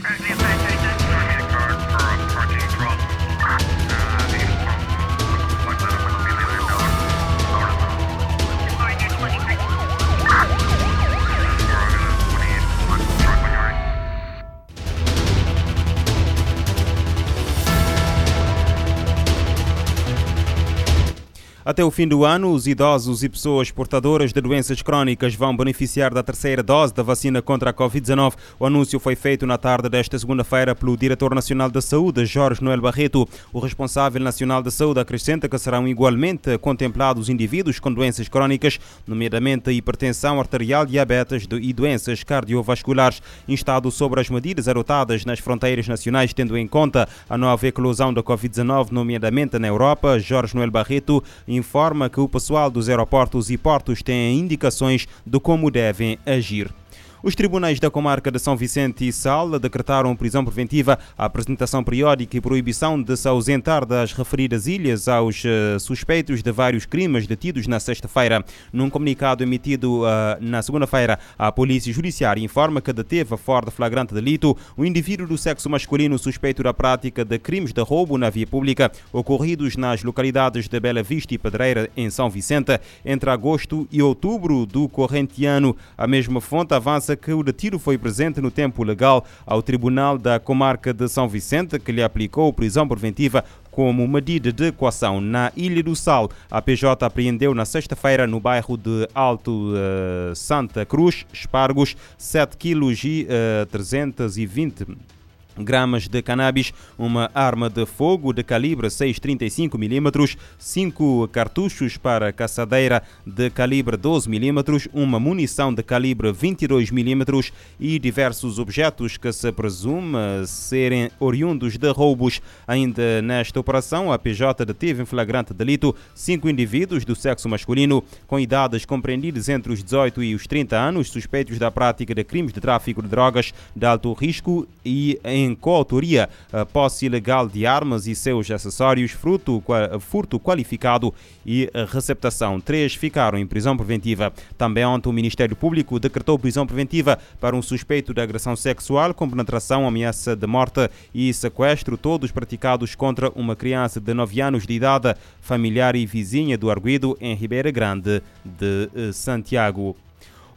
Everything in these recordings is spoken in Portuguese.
Acredita. Até o fim do ano, os idosos e pessoas portadoras de doenças crónicas vão beneficiar da terceira dose da vacina contra a Covid-19. O anúncio foi feito na tarde desta segunda-feira pelo Diretor Nacional da Saúde, Jorge Noel Barreto. O responsável nacional da saúde acrescenta que serão igualmente contemplados indivíduos com doenças crónicas, nomeadamente hipertensão arterial, diabetes e doenças cardiovasculares. Instado sobre as medidas adotadas nas fronteiras nacionais, tendo em conta a nova eclosão da Covid-19, nomeadamente na Europa, Jorge Noel Barreto informa que o pessoal dos aeroportos e portos tem indicações de como devem agir. Os tribunais da comarca de São Vicente e Sal decretaram prisão preventiva, a apresentação periódica e proibição de se ausentar das referidas ilhas aos uh, suspeitos de vários crimes detidos na sexta-feira. Num comunicado emitido uh, na segunda-feira, a Polícia Judiciária informa que deteve fora de flagrante delito um indivíduo do sexo masculino suspeito da prática de crimes de roubo na via pública ocorridos nas localidades de Bela Vista e Pedreira, em São Vicente, entre agosto e outubro do corrente ano. A mesma fonte avança que o retiro foi presente no tempo legal ao Tribunal da Comarca de São Vicente, que lhe aplicou prisão preventiva como medida de equação na Ilha do Sal. A PJ apreendeu na sexta-feira no bairro de Alto uh, Santa Cruz, espargos, 7 kg e uh, 320 gramas de cannabis, uma arma de fogo de calibre 6,35 mm, 5 cartuchos para caçadeira de calibre 12 mm, uma munição de calibre 22 mm e diversos objetos que se presume serem oriundos de roubos. Ainda nesta operação, a PJ deteve em flagrante delito cinco indivíduos do sexo masculino com idades compreendidas entre os 18 e os 30 anos, suspeitos da prática de crimes de tráfico de drogas de alto risco e em em coautoria a posse ilegal de armas e seus acessórios, fruto, furto qualificado e receptação. Três ficaram em prisão preventiva. Também ontem o Ministério Público decretou prisão preventiva para um suspeito de agressão sexual com penetração, ameaça de morte e sequestro, todos praticados contra uma criança de 9 anos de idade, familiar e vizinha do Arguido, em Ribeira Grande de eh, Santiago.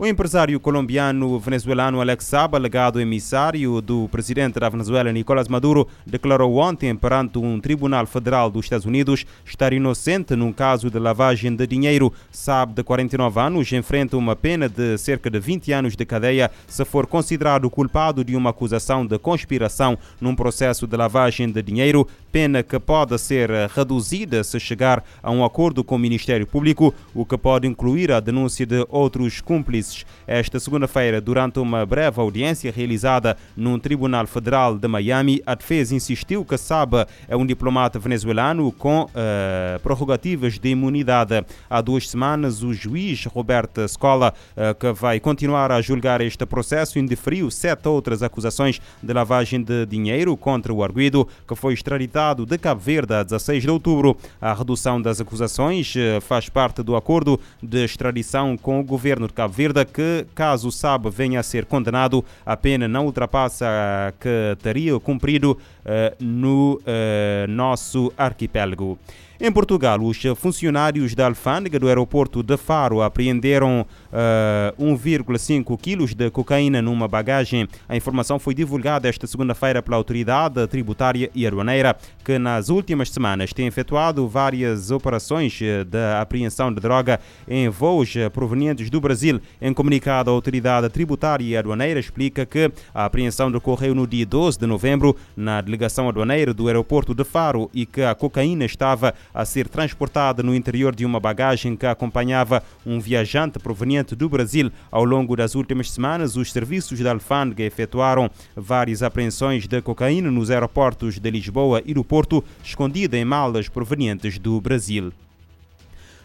O empresário colombiano-venezuelano Alex Saba, legado emissário do presidente da Venezuela Nicolás Maduro, declarou ontem perante um tribunal federal dos Estados Unidos estar inocente num caso de lavagem de dinheiro. Saab, de 49 anos, enfrenta uma pena de cerca de 20 anos de cadeia se for considerado culpado de uma acusação de conspiração num processo de lavagem de dinheiro, pena que pode ser reduzida se chegar a um acordo com o Ministério Público, o que pode incluir a denúncia de outros cúmplices Esta segunda-feira, durante uma breve audiência realizada num tribunal federal de Miami, a defesa insistiu que Saba é um diplomata venezuelano com uh, prerrogativas de imunidade. Há duas semanas, o juiz Roberto Scola, uh, que vai continuar a julgar este processo, indeferiu sete outras acusações de lavagem de dinheiro contra o arguido, que foi extraditado de Cabo Verde a 16 de outubro. A redução das acusações uh, faz parte do acordo de extradição com o governo de Cabo Verde que, caso o SAB venha a ser condenado, a pena não ultrapassa a que teria cumprido uh, no uh, nosso arquipélago. Em Portugal, os funcionários da alfândega do aeroporto de Faro apreenderam uh, 1,5 quilos de cocaína numa bagagem. A informação foi divulgada esta segunda-feira pela autoridade tributária e aduaneira, que nas últimas semanas tem efetuado várias operações de apreensão de droga em voos provenientes do Brasil. Em comunicado, a autoridade tributária e aduaneira explica que a apreensão decorreu no dia 12 de novembro na delegação aduaneira do aeroporto de Faro e que a cocaína estava a ser transportada no interior de uma bagagem que acompanhava um viajante proveniente do Brasil. Ao longo das últimas semanas, os serviços da alfândega efetuaram várias apreensões de cocaína nos aeroportos de Lisboa e do Porto, escondida em malas provenientes do Brasil.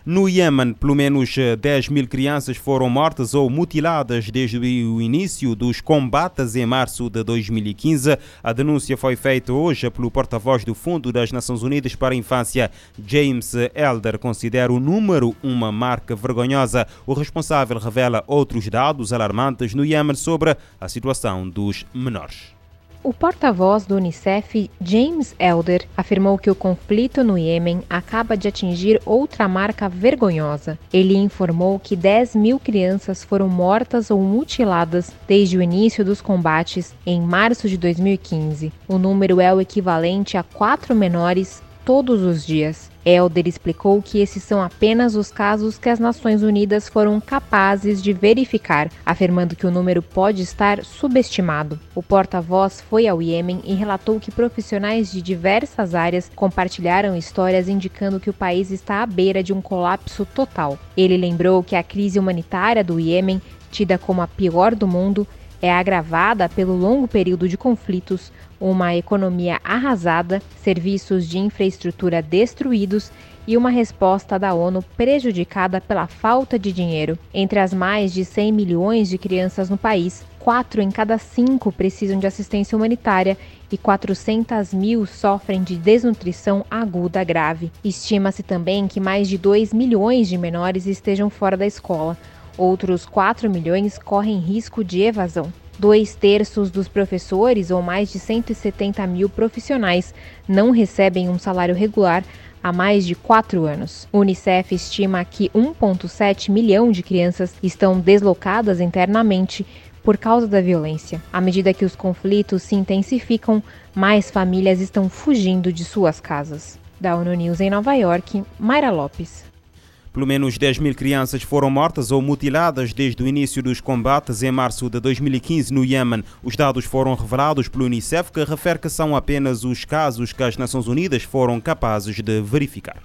No Iêmen, pelo menos 10 mil crianças foram mortas ou mutiladas desde o início dos combates em março de 2015. A denúncia foi feita hoje pelo porta-voz do Fundo das Nações Unidas para a Infância, James Elder. Considera o número uma marca vergonhosa. O responsável revela outros dados alarmantes no Iêmen sobre a situação dos menores. O porta-voz do Unicef, James Elder, afirmou que o conflito no Iêmen acaba de atingir outra marca vergonhosa. Ele informou que 10 mil crianças foram mortas ou mutiladas desde o início dos combates em março de 2015. O número é o equivalente a quatro menores todos os dias. Elder explicou que esses são apenas os casos que as Nações Unidas foram capazes de verificar, afirmando que o número pode estar subestimado. O porta-voz foi ao Iêmen e relatou que profissionais de diversas áreas compartilharam histórias indicando que o país está à beira de um colapso total. Ele lembrou que a crise humanitária do Iêmen, tida como a pior do mundo, é agravada pelo longo período de conflitos, uma economia arrasada, serviços de infraestrutura destruídos e uma resposta da ONU prejudicada pela falta de dinheiro. Entre as mais de 100 milhões de crianças no país, quatro em cada cinco precisam de assistência humanitária e 400 mil sofrem de desnutrição aguda grave. Estima-se também que mais de 2 milhões de menores estejam fora da escola, Outros 4 milhões correm risco de evasão. Dois terços dos professores, ou mais de 170 mil profissionais, não recebem um salário regular há mais de quatro anos. O Unicef estima que 1,7 milhão de crianças estão deslocadas internamente por causa da violência. À medida que os conflitos se intensificam, mais famílias estão fugindo de suas casas. Da ONU News em Nova York, Mayra Lopes. Pelo menos 10 mil crianças foram mortas ou mutiladas desde o início dos combates em março de 2015 no Iêmen. Os dados foram revelados pelo Unicef, que refere que são apenas os casos que as Nações Unidas foram capazes de verificar.